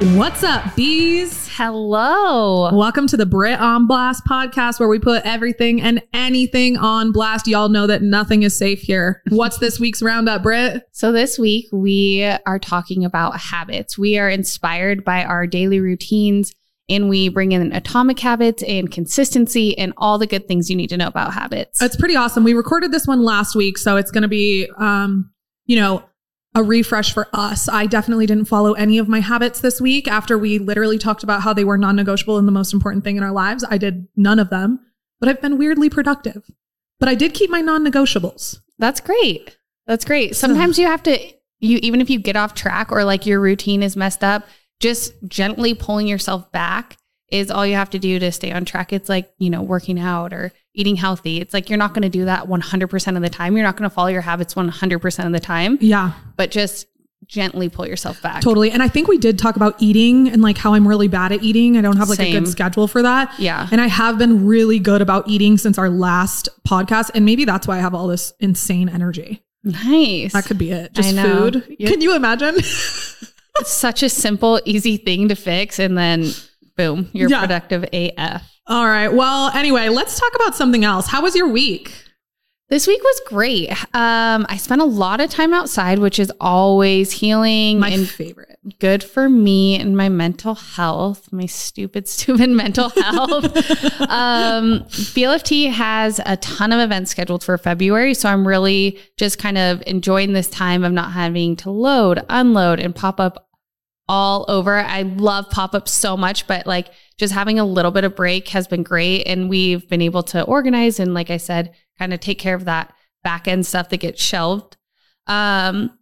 What's up, bees? Hello. Welcome to the Britt on Blast podcast, where we put everything and anything on blast. Y'all know that nothing is safe here. What's this week's roundup, Brit? So, this week we are talking about habits. We are inspired by our daily routines and we bring in atomic habits and consistency and all the good things you need to know about habits. It's pretty awesome. We recorded this one last week, so it's going to be, um, you know, a refresh for us. I definitely didn't follow any of my habits this week after we literally talked about how they were non negotiable and the most important thing in our lives. I did none of them, but I've been weirdly productive. But I did keep my non negotiables. That's great. That's great. Sometimes you have to, you even if you get off track or like your routine is messed up, just gently pulling yourself back is all you have to do to stay on track. It's like, you know, working out or eating healthy. It's like you're not going to do that 100% of the time. You're not going to follow your habits 100% of the time. Yeah. But just gently pull yourself back. Totally. And I think we did talk about eating and like how I'm really bad at eating. I don't have like Same. a good schedule for that. Yeah. And I have been really good about eating since our last podcast. And maybe that's why I have all this insane energy. Nice. That could be it. Just I know. food. You- Can you imagine? Such a simple, easy thing to fix. And then boom, you're Yeah. productive AF. all right. Well, anyway, let's talk about something else. How was your week? This week was great. Um, I spent a lot of time outside, which is always healing My and favorite. good for me and my mental health, my stupid, stupid mental health. um, BLFT has a ton of events scheduled for February. So I'm really just kind of enjoying this time of not having to load, unload, and pop up all over. I love pop ups so much, but like just having a little bit of break has been great. And we've been able to organize and, like I said, kind of take care of that back end stuff that gets shelved. Um,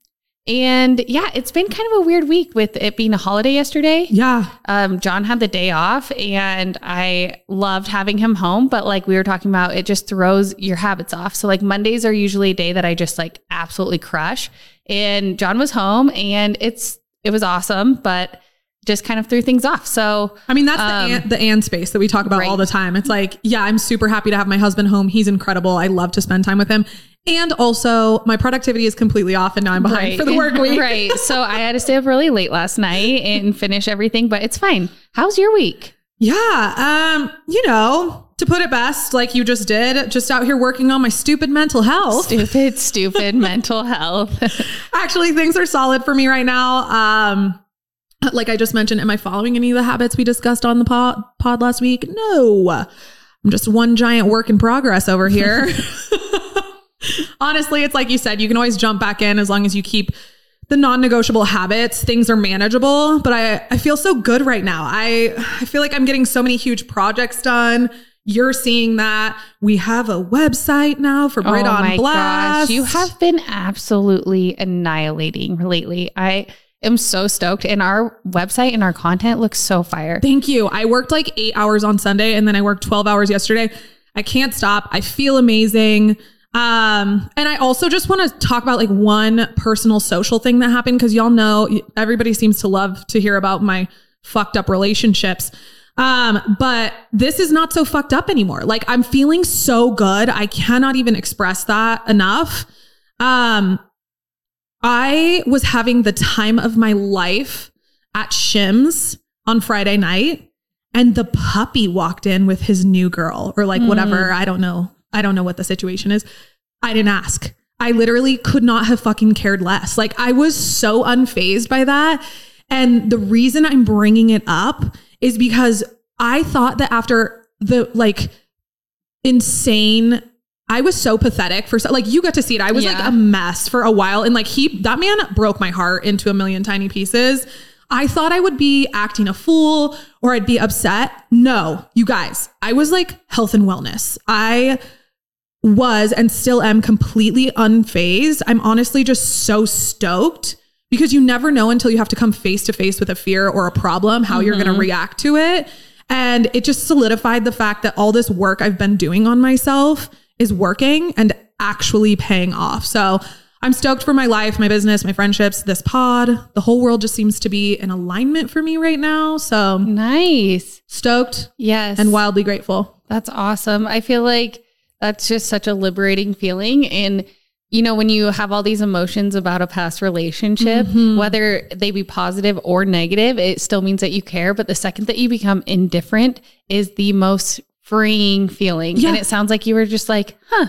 and yeah, it's been kind of a weird week with it being a holiday yesterday. Yeah. Um, John had the day off and I loved having him home, but like we were talking about, it just throws your habits off. So like Mondays are usually a day that I just like absolutely crush. And John was home and it's it was awesome, but just kind of threw things off. So I mean, that's Um, the, and, the and space that we talk about right. all the time. It's like, yeah, I'm super happy to have my husband home. He's incredible. I love to spend time with him. And also, my productivity is completely off and now I'm behind for the work week. right. So I had to stay up really late last night and finish everything, but it's fine. How's your week? Yeah. Um, you know, to put it best, like you just did, just out here working on my stupid mental health. Stupid, stupid mental health. Actually, things are solid for me right now. Um, like I just mentioned, am I following any of the habits we discussed on the pod, pod last week? No. I'm just one giant work in progress over here. Honestly, it's like you said, you can always jump back in as long as you keep the non-negotiable habits, things are manageable. But I, I feel so good right now. I I feel like I'm getting so many huge projects done. You're seeing that. We have a website now for Britt on Blast. Oh You have been absolutely annihilating lately. I am so stoked. And our website and our content looks so fire. Thank you. I worked like eight hours on Sunday and then I worked 12 hours yesterday. I can't stop. I feel amazing. Um, and I also just want to talk about like one personal social thing that happened because y'all know everybody seems to love to hear about my fucked up relationships. Um, but this is not so fucked up anymore. Like I'm feeling so good. I cannot even express that enough. Um, I was having the time of my life at Shims on Friday night and the puppy walked in with his new girl or like whatever. I don't know. I don't know what the situation is. I didn't ask. I literally could not have fucking cared less. Like I was so unfazed by that. And the reason I'm bringing it up is because I thought that after the like insane I was so pathetic for so like you got to see it. I was like a mess for a while and like he that man broke my heart into a million tiny pieces. I thought I would be acting a fool or I'd be upset. No, you guys, I was like health and wellness. I was and still am completely unfazed. I'm honestly just so stoked because you never know until you have to come face to face with a fear or a problem how you're going to mm-hmm. react to it. And it just solidified the fact that all this work I've been doing on myself is working and actually paying off. So I'm stoked for my life, my business, my friendships, this pod. The whole world just seems to be in alignment for me right now. So Nice. stoked Yes. and wildly grateful. That's awesome. I feel like that's just such a liberating feeling. And, you know, when you have all these emotions about a past relationship, whether they be positive or negative, it still means that you care. But the second that you become indifferent is the most freeing feeling. Yeah. And it sounds like you were just like, huh,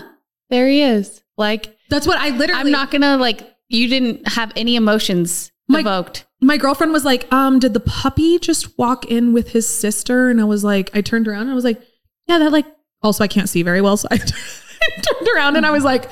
there he is. Like, That's what I literally I'm not gonna like, you didn't have any emotions My- evoked. my girlfriend was like, um, did the puppy just walk in with his sister? And I was like, I turned around and I was like, yeah, that like, also I can't see very well. So I turned around and I was like,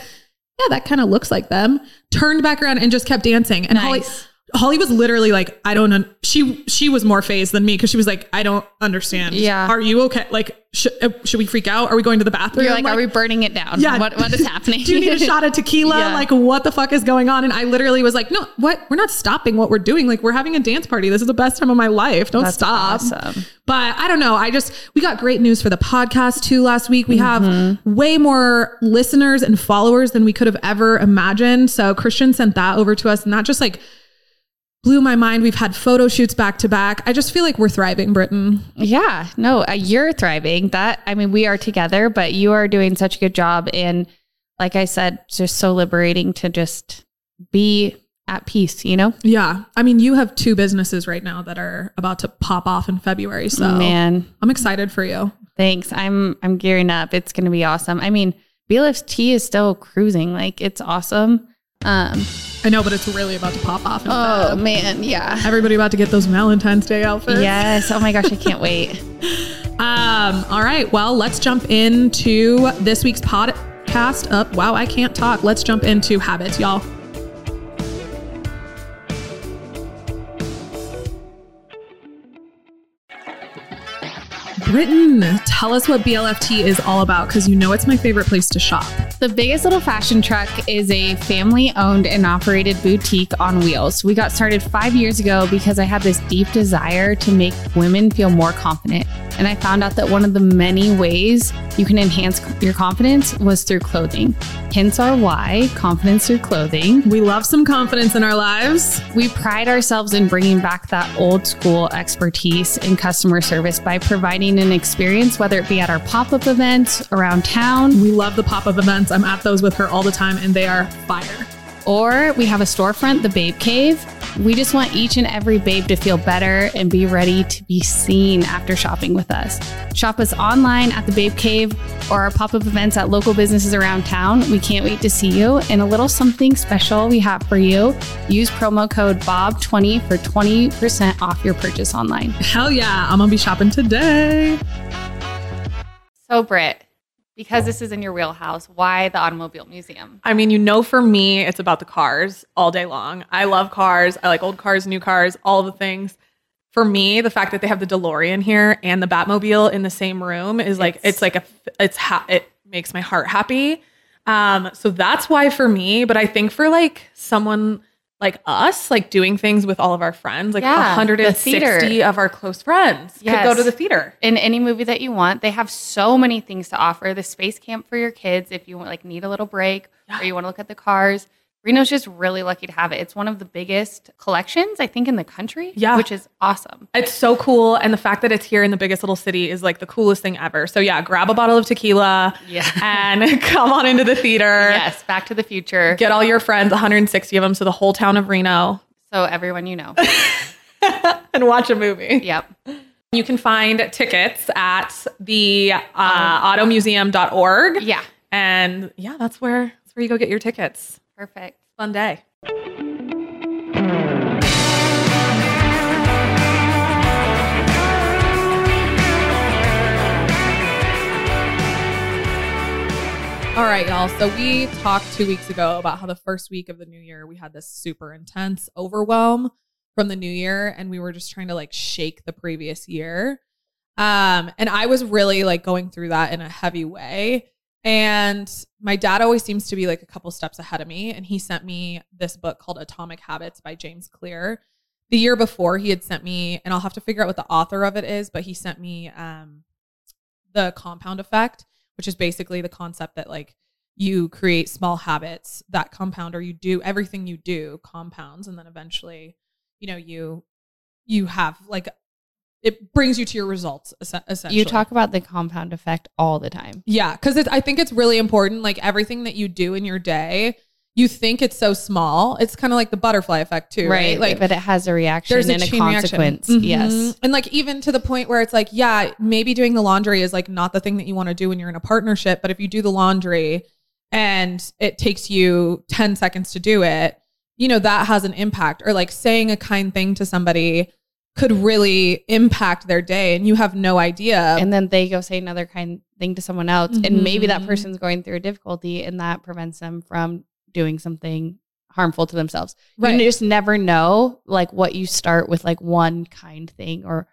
yeah, that kind of looks like them. Turned back around and just kept dancing. And Nice. Holly was literally like, I don't, un-. she, she was more phased than me because she was like, I don't understand. Yeah. Are you okay? Like, sh- uh, should we freak out? Are we going to the bathroom? You're like, are we burning it down? Yeah. What, what is happening? do you need a shot of tequila? Yeah. Like, what the fuck is going on? And I literally was like, no, what? We're not stopping what we're doing. Like, we're having a dance party. This is the best time of my life. Don't That's stop. awesome. But I don't know. I just, we got great news for the podcast too last week. We have Mm-hmm. way more listeners and followers than we could have ever imagined. So Christian sent that over to us and that just like blew my mind. We've had photo shoots back to back. I just feel like we're thriving, Britton. Yeah, no, uh, you're thriving. That I mean, we are together, but you are doing such a good job. And like I said, it's just so liberating to just be at peace. You know, Yeah. I mean, you have two businesses right now that are about to pop off in February. So man, I'm excited for you. thanks. I'm I'm gearing up. It's gonna be awesome. I mean, BLFT is still cruising. Like it's awesome. Um. I know, but it's really about to pop off. Oh Feb. man, yeah. Everybody about to get those Valentine's Day outfits. Yes. Oh my gosh, I can't wait. Um, all right. Well, let's jump into this week's podcast up. Wow, I can't talk. Let's jump into habits, y'all. Britton, tell us what BLFT is all about because you know it's my favorite place to shop. The biggest little fashion truck is a family owned and operated boutique on wheels. We got started five years ago because I had this deep desire to make women feel more confident. And I found out that one of the many ways you can enhance your confidence was through clothing. Hence our why confidence through clothing. We love some confidence in our lives. We pride ourselves in bringing back that old school expertise in customer service by providing an experience, whether it be at our pop up events around town, We love the pop up events. I'm at those with her all the time and they are fire. or we have a storefront, the Babe Cave. We just want each and every babe to feel better and be ready to be seen after shopping with us. Shop us online at the Babe Cave or our pop up events at local businesses around town. We can't wait to see you. And a little something special we have for you. Use promo code BOB20 for 20% off your purchase online. Hell yeah. I'm going to be shopping today. So, Britt, because this is in your wheelhouse, why the Automobile Museum? I mean, you know, for me, it's about the cars all day long. I love cars. I like old cars, new cars, all the things. For me, the fact that they have the DeLorean here and the Batmobile in the same room is like it's, like a it's ha- it makes my heart happy. Um, so that's why for me. But I think for like someone like us, like doing things with all of our friends, like Yeah, the 160 theater. of our close friends could Yes. go to the theater. in any movie that you want. They have so many things to offer. The space camp for your kids if you want, like need a little break or you want to look at the cars. Reno's just really lucky to have it. It's one of the biggest collections I think in the country. Yeah. which is awesome. It's so cool. And the fact that it's here in the biggest little city is like the coolest thing ever. So yeah, grab a bottle of tequila Yeah. and come on into the theater. Yes, Back to the Future. Get all your friends, 160 of them, so the whole town of Reno, So everyone you know. and watch a movie. yep. You can find tickets at the uh, automuseum.org. Yeah. And yeah, that's where that's where you go get your tickets. Perfect. Fun day. All right, y'all. So we talked two weeks ago about how the first week of the new year we had this super intense overwhelm from the new year, and we were just trying to like shake the previous year. Um, and I was really like going through that in a heavy way. And my dad always seems to be like a couple steps ahead of me. And he sent me this book called Atomic Habits by James Clear. The year before, he had sent me, and I'll have to figure out what the author of it is, but he sent me um, the compound effect, which is basically the concept that like you create small habits that compound, or you do everything you do compounds, and then eventually, you know, you you have like it brings you to your results es- essentially. You talk about the compound effect all the time. Yeah, because I think it's really important. Like everything that you do in your day, you think it's so small. It's kind of like the butterfly effect too, right? Like, but it has a reaction there's a and a, consequence. Mhm. Yes. and like even to the point where it's like, yeah, maybe doing the laundry is like not the thing that you want to do when you're in a partnership, but if you do the laundry and it takes you 10 seconds to do it, you know, that has an impact. Or like saying a kind thing to somebody could really impact their day and you have no idea. And then they go say another kind thing to someone else. And maybe that Mhm. person's going through a difficulty and that prevents them from doing something harmful to themselves. Right. You just never know like what you start with like one kind thing or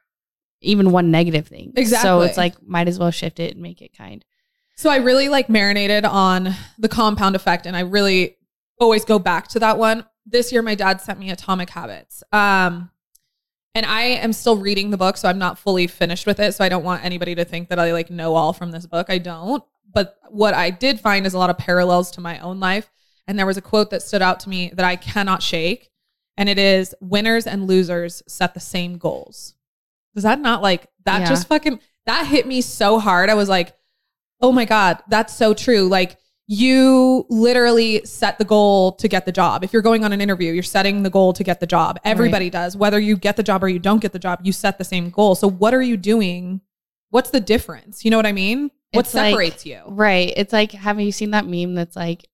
even one negative thing. Exactly. So it's like might as well shift it and make it kind. So I really like marinated on the compound effect and I really always go back to that one. This year my dad sent me Atomic Habits. Um and I am still reading the book so I'm not fully finished with it so I don't want anybody to think that I like know all from this book. I don't. But what I did find is a lot of parallels to my own life and there was a quote that stood out to me that I cannot shake and it is winners and losers set the same goals. Does that not like that Yeah. just fucking that hit me so hard. I was like, oh my God, that's so true. Like you literally set the goal to get the job. If you're going on an interview, you're setting the goal to get the job. Everybody does. Whether you get the job or you don't get the job, you set the same goal. So what are you doing? What's the difference? You know what I mean? What It's like- separates you? Right. It's like haven't you seen that meme that's like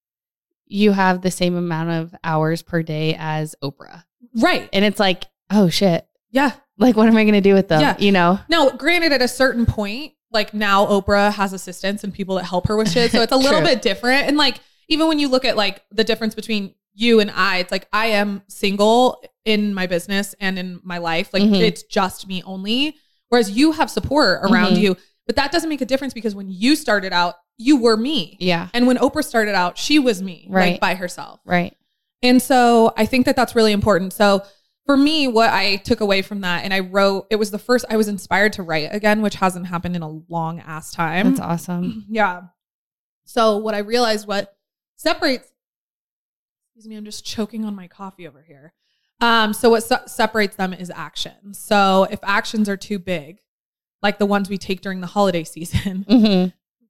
you have the same amount of hours per day as Oprah. Right. And it's like, oh shit. Yeah. Like what am I gonna do with them? Yeah. You know? Now, granted, at a certain point, like now Oprah has assistants and people that help her with shit. So it's a little bit different. And like, even when you look at like the difference between you and I, it's like I am single in my business and in my life. Like Mhm. it's just me only. Whereas you have support around Mhm. you. But that doesn't make a difference because when you started out, you were me. Yeah. And when Oprah started out, she was me, Right. like by herself. Right. And so I think that that's really important. So for me, what I took away from that, and I wrote, it was the first, I was inspired to write again, which hasn't happened in a long ass time. That's awesome. Yeah. So what I realized what separates, excuse me, I'm just choking on my coffee over here. Um, so what se- separates them is action. So if actions are too big, like the ones we take during the holiday season, hmm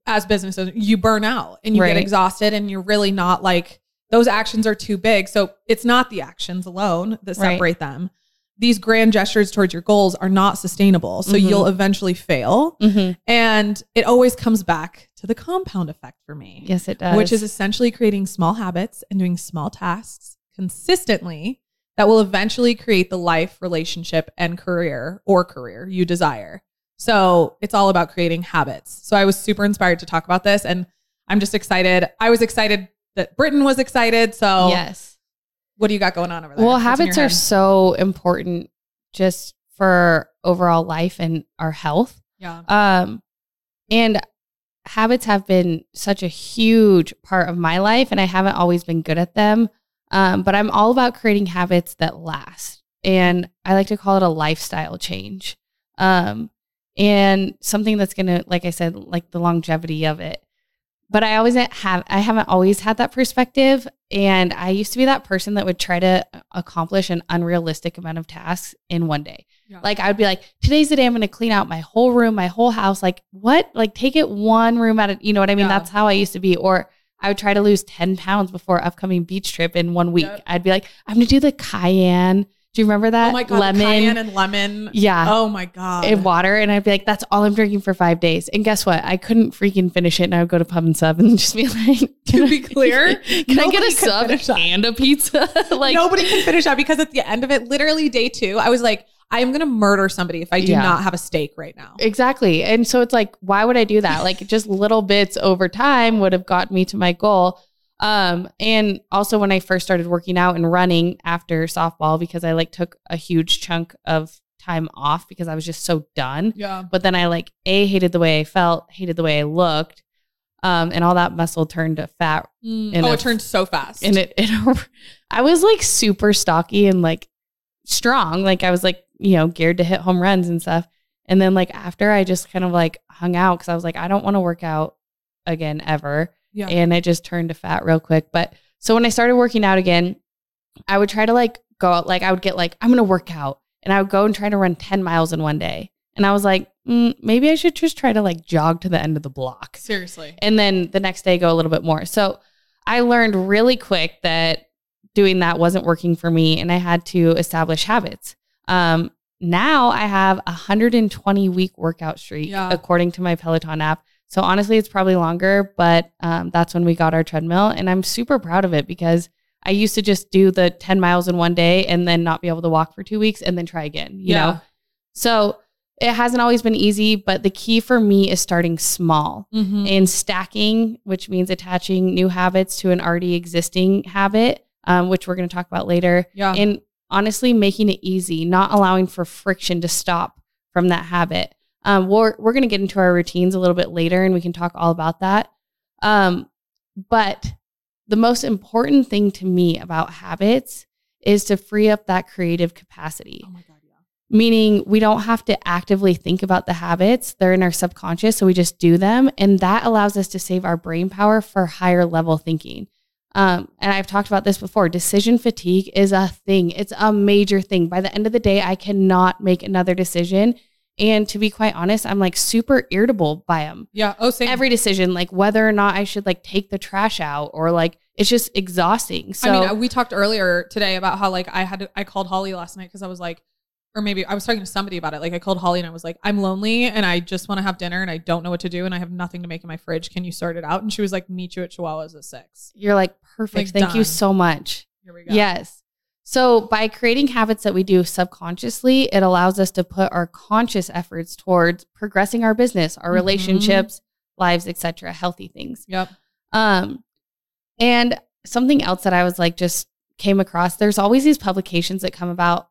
as businesses, you burn out and you Right. get exhausted and you're really not like those actions are too big. So it's not the actions alone that Right. separate them. These grand gestures towards your goals are not sustainable. So Mhm. you'll eventually fail. hmm And it always comes back to the compound effect for me, Yes, it does. which is essentially creating small habits and doing small tasks consistently that will eventually create the life, relationship, and career or career you desire. So it's all about creating habits. So I was super inspired to talk about this and I'm just excited. I was excited that Britton was excited. So yes. what do you got going on over there? Well, What's habits are so important just for overall life and our health. yeah. Um, and habits have been such a huge part of my life, and I haven't always been good at them. Um, but I'm all about creating habits that last, and I like to call it a lifestyle change. Um, and something that's gonna, like I said, like the longevity of it. But I always have, I haven't always had that perspective, and I used to be that person that would try to accomplish an unrealistic amount of tasks in one day. Yeah. Like I would be like, today's the day I'm going to clean out my whole room, my whole house. Like what? Like take it one room at a, you know what I mean? Yeah. That's how I used to be. Or I would try to lose 10 pounds before upcoming beach trip in one week. Yep. I'd be like, I'm going to do the cayenne. Do you remember that? oh my God. Lemon cayenne and lemon. Yeah. Oh my God. and water. And I'd be like, that's all I'm drinking for five days. And guess what? I couldn't freaking finish it. And I would go to pub and sub and just be like, To be clear, can I get a sub and a pizza? like, nobody can finish that because at the end of it, literally day two, I was like, I am gonna murder somebody if I do Yeah. not have a steak right now. Exactly. And so it's like, why would I do that? Like just little bits over time would have gotten me to my goal. Um, and also when I first started working out and running after softball, because I like took a huge chunk of time off because I was just so done. Yeah. But then I like A hated the way I felt, hated the way I looked. Um, and all that muscle turned to fat. In oh, a- it turned so fast. And it, it I was like super stocky and like strong. Like I was like, you know, geared to hit home runs and stuff. And then like after I just kind of like hung out because I was like, I don't want to work out again ever. Yeah. And it just turned to fat real quick. But so when I started working out again, I would try to like go out, like I would get like, I'm gonna work out. And I would go and try to run 10 miles in one day. And I was like, mm, maybe I should just try to like jog to the end of the block Seriously. and then the next day go a little bit more. So I learned really quick that doing that wasn't working for me and I had to establish habits. Um, now I have a 120 week workout streak Yeah. according to my Peloton app. So honestly, it's probably longer, but um, that's when we got our treadmill. And I'm super proud of it because I used to just do the 10 miles in one day and then not be able to walk for two weeks and then try again, you Yeah. know? So it hasn't always been easy, but the key for me is starting small Mm-hmm. and stacking, which means attaching new habits to an already existing habit, um, which we're going to talk about later. Yeah. And honestly, making it easy, not allowing for friction to stop from that habit. Um, we're we're going to get into our routines a little bit later, and we can talk all about that. Um, but the most important thing to me about habits is to free up that creative capacity. Oh my god, yeah. meaning we don't have to actively think about the habits. They're in our subconscious so we just do them. And that allows us to save our brain power for higher level thinking. Um, and i've talked about this before. Decision fatigue is a thing. It's a major thing. By the end of the day i cannot make another decision and to be quite honest i'm like super irritable by them Yeah. Oh, same. every decision like whether or not i should like take the trash out or like it's just exhausting so I mean, uh, we talked earlier today about how like I had to, I called Holly last night because I was like, or maybe I was talking to somebody about it. Like I called Holly and I was like, I'm lonely and I just want to have dinner and I don't know what to do and I have nothing to make in my fridge. Can you sort it out? And she was like, meet you at Chihuahuas at six. you're like perfect Like, thank you so much Here we go. Yes. So by creating habits that we do subconsciously, it allows us to put our conscious efforts towards progressing our business, our Mhm. relationships, lives, etc., healthy things. Yep. Um and something else that I was like just came across, there's always these publications that come about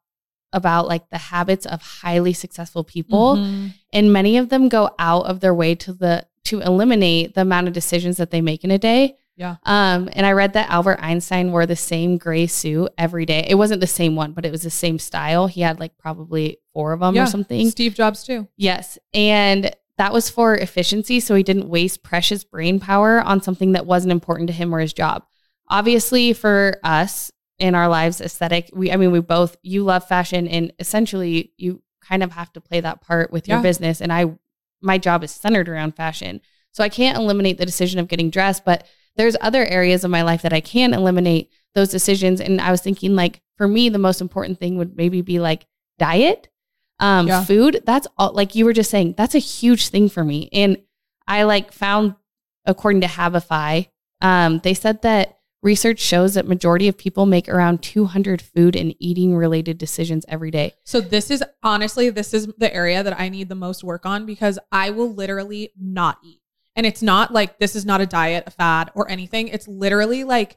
about like the habits of highly successful people Mhm. and many of them go out of their way to the to eliminate the amount of decisions that they make in a day. Yeah. Um, and I read that Albert Einstein wore the same gray suit every day. It wasn't the same one, but it was the same style. He had like probably four of them Yeah. or something. Steve Jobs too. Yes. And that was for efficiency. So he didn't waste precious brain power on something that wasn't important to him or his job. Obviously, for us in our lives, aesthetic, we, I mean, we both, you love fashion and essentially you kind of have to play that part with your Yeah. business. And I, my job is centered around fashion. So I can't eliminate the decision of getting dressed, but there's other areas of my life that I can eliminate those decisions. And I was thinking, like, for me, the most important thing would maybe be like diet, um, Yeah. food. That's all, like you were just saying, that's a huge thing for me. And I like found, according to Habify, um, they said that research shows that majority of people make around 200 food and eating related decisions every day. So this is honestly, this is the area that I need the most work on because I will literally not eat. And it's not like this is not a diet, a fad, or anything. It's literally like,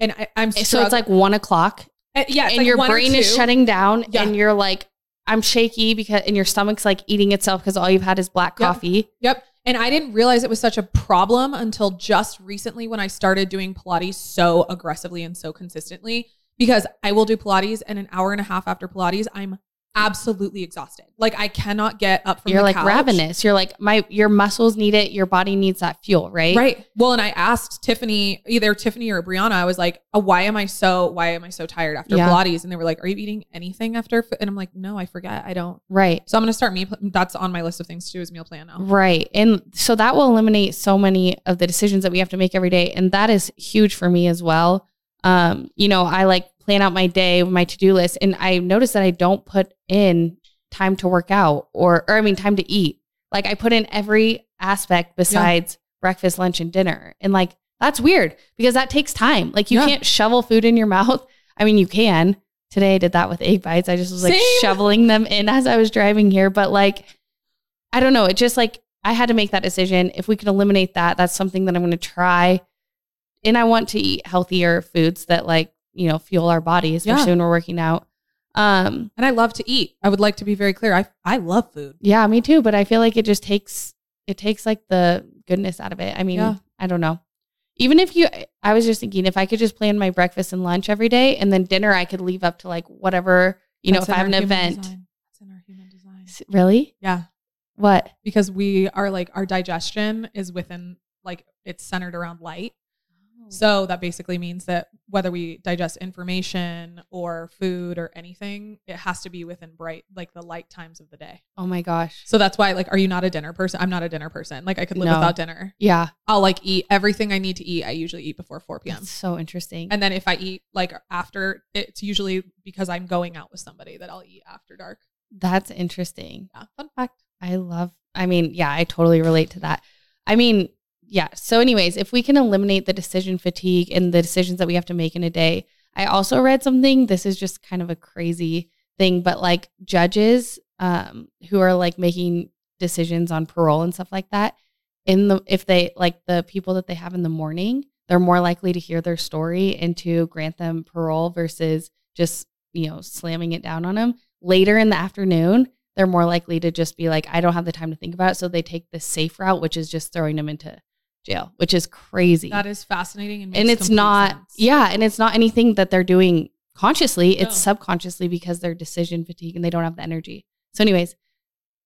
and I, I'm So it's like one o'clock Uh, yeah, and like your brain is shutting down Yeah. and you're like, I'm shaky because, and your stomach's like eating itself because all you've had is black Yep. coffee. Yep. And I didn't realize it was such a problem until just recently when I started doing Pilates so aggressively and so consistently. Because I will do Pilates and an hour and a half after Pilates, I'm absolutely exhausted. Like I cannot get up from You're like couch. ravenous. You're like, my, your muscles need it. Your body needs that fuel, right? Right. Well, and I asked Tiffany, either Tiffany or Brianna, I was like, "Uh, why am I so why am I so tired after Yeah. Pilates? And they were like, Are you eating anything after? And I'm like, No, I forget. I don't. Right. So I'm gonna start me. That's on my list of things to do is meal plan now. Right. And so that will eliminate so many of the decisions that we have to make every day. And that is huge for me as well. Um, you know, I like plan out my day, with my to-do list, and I notice that I don't put in time to work out or or I mean time to eat. Like I put in every aspect besides breakfast, lunch, and dinner. And like that's weird because that takes time. Like you Yeah. can't shovel food in your mouth. I mean, you can. Today I did that with egg bites. I just was like Same. shoveling them in as I was driving here. But like I don't know. It just like I had to make that decision. If we could eliminate that, that's something that I'm going to try. And I want to eat healthier foods that like, you know, fuel our body, especially Yeah. when we're working out. Um, And I love to eat. I would like to be very clear. I I love food. yeah, me too. But I feel like it just takes it takes like the goodness out of it. I mean, Yeah. I don't know. Even if you, I was just thinking if I could just plan my breakfast and lunch every day, and then dinner I could leave up to like whatever you know. If I have an event, design. That's in our human design. Really, Yeah. what? Because we are like our digestion is within like it's centered around light. Mm. So that basically means that whether we digest information or food or anything, it has to be within bright, like the light times of the day. Oh my gosh, So that's why, like, are you not a dinner person? I'm not a dinner person. Like, I could live No. without dinner. yeah, I'll like eat everything I need to eat. I usually eat before 4 p.m. that's so interesting. And then if I eat like after, it's usually because I'm going out with somebody that I'll eat after dark. that's interesting. Yeah, fun fact. I love, I mean, yeah, I totally relate to that. I mean, yeah. So, anyways, if we can eliminate the decision fatigue and the decisions that we have to make in a day, I also read something. This is just kind of a crazy thing, but like judges um, who are like making decisions on parole and stuff like that, in the, if they like the people that they have in the morning, they're more likely to hear their story and to grant them parole versus just, you know, slamming it down on them. Later in the afternoon, they're more likely to just be like, I don't have the time to think about it. So they take the safe route, which is just throwing them into jail, which is crazy. That is fascinating. And, and it's not, sense. yeah, and it's not anything that they're doing consciously. It's subconsciously because they're decision fatigue and they don't have the energy. So, anyways,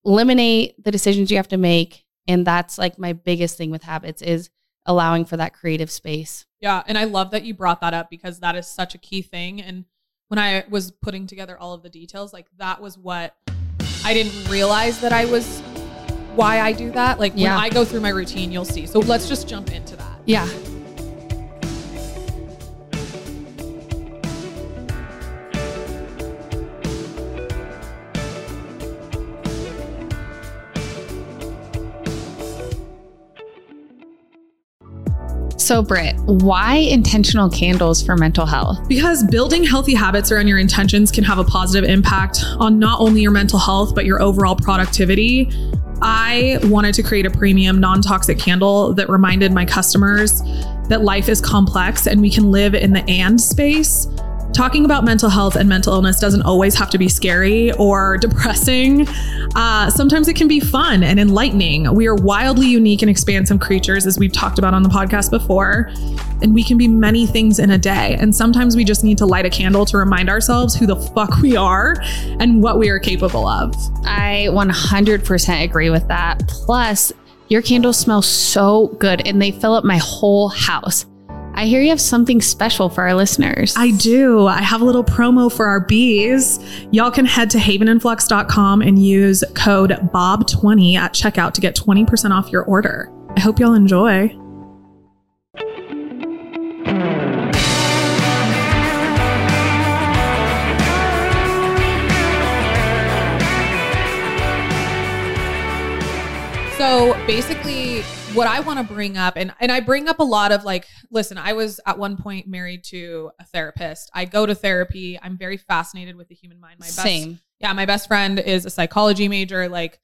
eliminate the decisions you have to make. And that's like my biggest thing with habits is allowing for that creative space. Yeah. And I love that you brought that up because that is such a key thing. And when I was putting together all of the details, like that was what I didn't realize that I was why I do that. Like Yeah. when I go through my routine, you'll see. So let's just jump into that. Yeah. So, Britt, why intentional candles for mental health? Because building healthy habits around your intentions can have a positive impact on not only your mental health, but your overall productivity. I wanted to create a premium, non toxic candle that reminded my customers that life is complex and we can live in the and space. Talking about mental health and mental illness doesn't always have to be scary or depressing. Uh, sometimes it can be fun and enlightening. We are wildly unique and expansive creatures, as we've talked about on the podcast before, and we can be many things in a day. And sometimes we just need to light a candle to remind ourselves who the fuck we are and what we are capable of. I 100% agree with that. Plus, your candles smell so good and they fill up my whole house. I hear you have something special for our listeners. I do. I have a little promo for our bees. Y'all can head to havenandflux.com and use code BOB20 at checkout to get 20% off your order. I hope y'all enjoy. So basically, what I want to bring up, and, and I bring up a lot of like, listen, I was at one point married to a therapist. I go to therapy. I'm very fascinated with the human mind. My best, Same. yeah, my best friend is a psychology major. Like,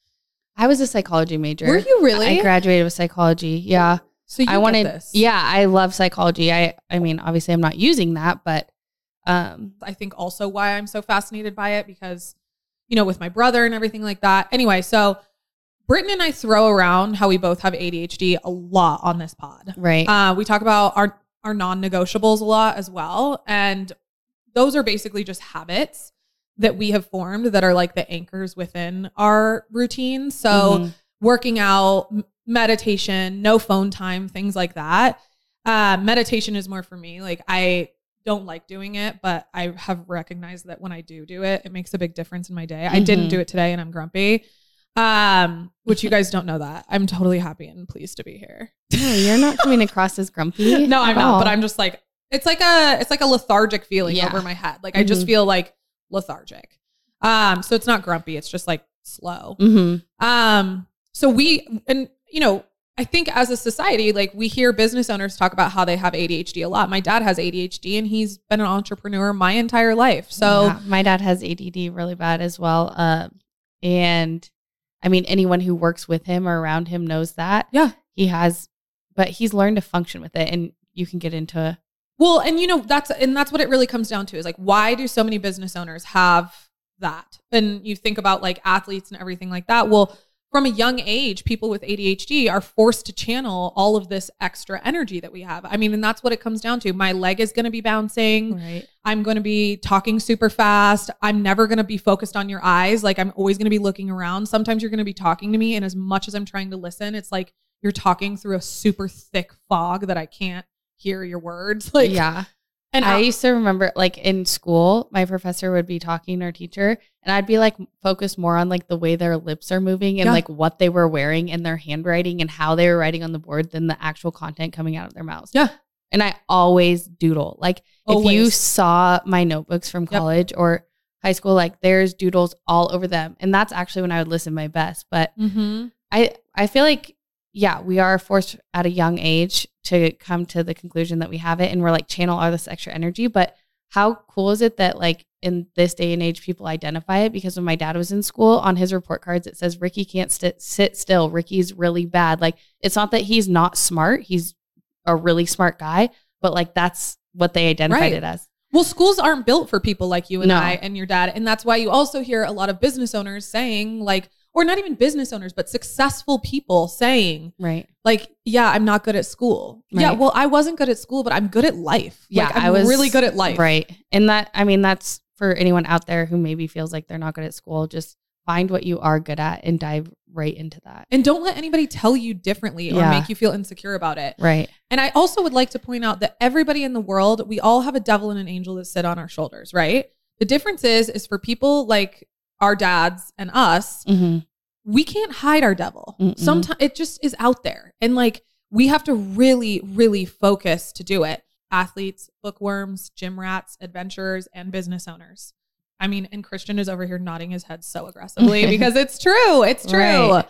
I was a psychology major. were you really? I graduated with psychology. Yeah. so you I wanted this. Yeah, I love psychology. I I mean, obviously I'm not using that, but um I think also why I'm so fascinated by it because, you know, with my brother and everything like that. Anyway, so Britton and I throw around how we both have ADHD a lot on this pod. right. Uh, we talk about our our non-negotiables a lot as well, and those are basically just habits that we have formed that are like the anchors within our routine. So Mhm. working out, meditation, no phone time, things like that. Uh, meditation is more for me. Like I don't like doing it, but I have recognized that when I do do it, it makes a big difference in my day. I didn't Mhm. do it today, and I'm grumpy. Um, which you guys don't know that. I'm totally happy and pleased to be here. No, you're not coming across as grumpy. no, I'm at not, all. but I'm just like it's like a it's like a lethargic feeling Yeah. over my head. Like I just Mhm. feel like lethargic. Um, so it's not grumpy, it's just like slow. Mhm. Um, so we and you know, I think as a society, like we hear business owners talk about how they have ADHD a lot. My dad has ADHD and he's been an entrepreneur my entire life. So Yeah, my dad has ADD really bad as well. Um, and I mean, anyone who works with him or around him knows that. Yeah. He has, but he's learned to function with it. And you can get into, Well, and you know, that's and that's what it really comes down to is like why do so many business owners have that? And you think about like athletes and everything like that. Well, from a young age, people with ADHD are forced to channel all of this extra energy that we have. I mean, and that's what it comes down to. My leg is going to be bouncing. Right. I'm going to be talking super fast. I'm never going to be focused on your eyes. Like I'm always going to be looking around. Sometimes you're going to be talking to me and as much as I'm trying to listen, it's like you're talking through a super thick fog that I can't hear your words. Like yeah. And I used to remember like in school, my professor would be talking our teacher and I'd be like focused more on like the way their lips are moving and Yeah. like what they were wearing and their handwriting and how they were writing on the board than the actual content coming out of their mouths. Yeah. And I always doodle. Like if you saw my notebooks from Yep. college or high school, like there's doodles all over them. And that's actually when I would listen my best. But Mhm. I I feel like yeah, we are forced at a young age to come to the conclusion that we have it and we're like channel all this extra energy. But how cool is it that like in this day and age people identify it? Because when my dad was in school, on his report cards it says Ricky can't st- sit still. Ricky's really bad. Like it's not that he's not smart. He's a really smart guy, but like that's what they identified Right. it as. Well, schools aren't built for people like you and No. I and your dad. And that's why you also hear a lot of business owners saying, like, or not even business owners, but successful people saying, Right. like, yeah, I'm not good at school. Yeah, well, I wasn't good at school, but I'm good at life. Yeah, like, I'm I was really good at life. Right. And that, I mean, that's for anyone out there who maybe feels like they're not good at school. Just find what you are good at and dive right into that. And don't let anybody tell you differently or Yeah. make you feel insecure about it. Right. And I also would like to point out that everybody in the world, we all have a devil and an angel that sit on our shoulders, right? The difference is, is for people like our dads and us, Mm-hmm. we can't hide our devil. Sometimes it just is out there. And like we have to really, really focus to do it. Athletes, bookworms, gym rats, adventurers, and business owners. I mean, and Christian is over here nodding his head so aggressively because it's true. It's true. Right.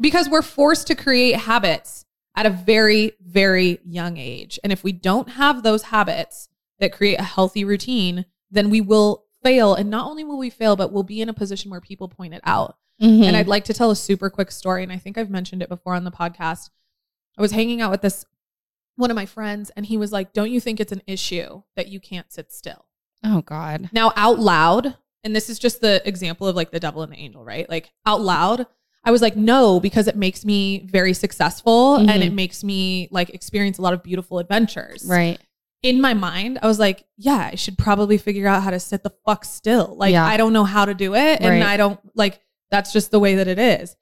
Because we're forced to create habits at a very, very young age. And if we don't have those habits that create a healthy routine, then we will fail. And not only will we fail, but we'll be in a position where people point it out. Mm-hmm. And I'd like to tell a super quick story. And I think I've mentioned it before on the podcast. I was hanging out with this one of my friends, and he was like, Don't you think it's an issue that you can't sit still? oh God. Now, out loud, and this is just the example of like the devil and the angel, right? Like out loud, I was like, No, because it makes me very successful and Mhm. it makes me like experience a lot of beautiful adventures. Right. In my mind, I was like, Yeah, I should probably figure out how to sit the fuck still. Like, Yeah. I don't know how to do it. And Right. I don't like, that's just the way that it is.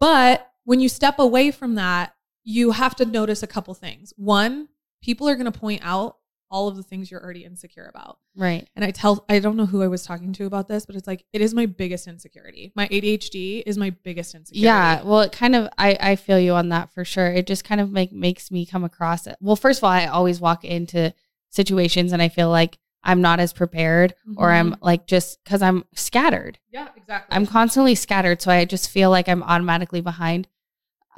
But when you step away from that, you have to notice a couple things. One, people are going to point out all of the things you're already insecure about. Right. And I tell, I don't know who I was talking to about this, but it's like, it is my biggest insecurity. My ADHD is my biggest insecurity. Yeah. Well, it kind of, I, I feel you on that for sure. It just kind of make, makes me come across it. Well, first of all, I always walk into situations and I feel like I'm not as prepared or I'm mm-hmm. like just because I'm scattered. Yeah, exactly. I'm constantly scattered. So I just feel like I'm automatically behind.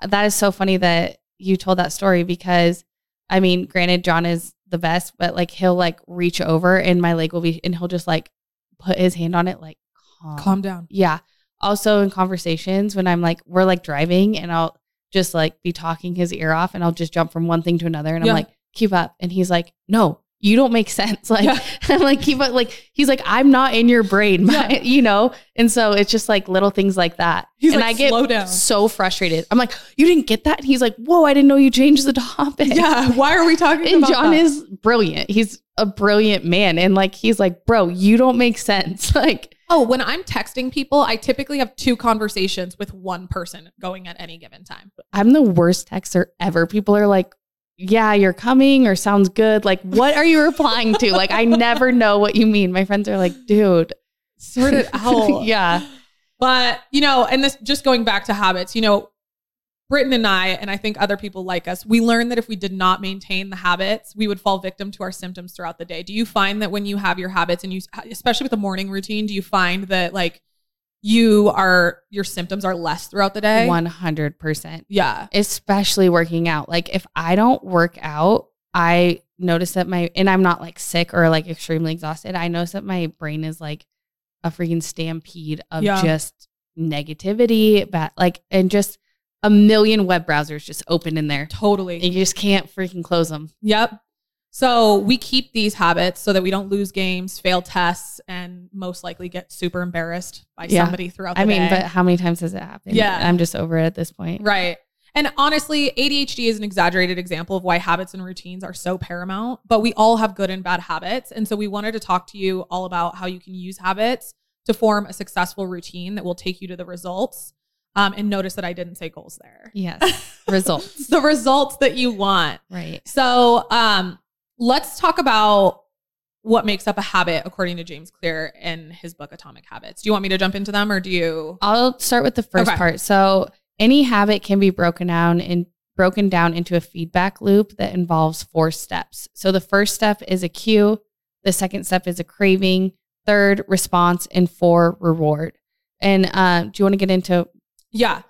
That is so funny that you told that story because I mean, granted, John is the best, but like he'll like reach over and my leg will be, and he'll just like put his hand on it, like calm. calm down. Yeah. Also in conversations when I'm like, we're like driving and I'll just like be talking his ear off and I'll just jump from one thing to another. And Yeah. I'm like, keep up. And he's like, no, you don't make sense. Like, Yeah. I'm like, keep up. Like, he's like, I'm not in your brain, my- you know? And so it's just like little things like that. He's and like, I get down." so frustrated. I'm like, you didn't get that? And he's like, whoa, I didn't know you changed the topic. Yeah. Why are we talking And about John that? is brilliant. He's a brilliant man. And like, he's like, bro, you don't make sense. Like, Oh, when I'm texting people, I typically have two conversations with one person going at any given time. I'm the worst texter ever. People are like, yeah, you're coming or sounds good. Like, what are you replying to? Like, I never know what you mean. My friends are like, dude, Sort it out. yeah. But, you know, and this just going back to habits, you know, Britton and I, and I think other people like us, we learned that if we did not maintain the habits, we would fall victim to our symptoms throughout the day. Do you find that when you have your habits and you, especially with the morning routine, do you find that like you are, your symptoms are less throughout the day? 100%. Yeah. Especially working out. Like, if I don't work out, I notice that my, and I'm not like sick or like extremely exhausted. I notice that my brain is like a freaking stampede of Yeah. just negativity, but like, and just a million web browsers just open in there. Totally. And you just can't freaking close them. Yep. So we keep these habits so that we don't lose games, fail tests, and most likely get super embarrassed by Yeah. somebody throughout the I mean, day. but how many times has it happened? Yeah. I'm just over it at this point. Right. And honestly, ADHD is an exaggerated example of why habits and routines are so paramount, but we all have good and bad habits. And so we wanted to talk to you all about how you can use habits to form a successful routine that will take you to the results. Um, and notice that I didn't say goals there. Yes. Results. the results that you want. Right. So um, let's talk about what makes up a habit according to James Clear in his book Atomic Habits. Do you want me to jump into them or do you? I'll start with the first Okay. part. So any habit can be broken down in broken down into a feedback loop that involves four steps. So the first step is a cue, the second step is a craving, third response, and four reward. And uh, do you want to get into Yeah.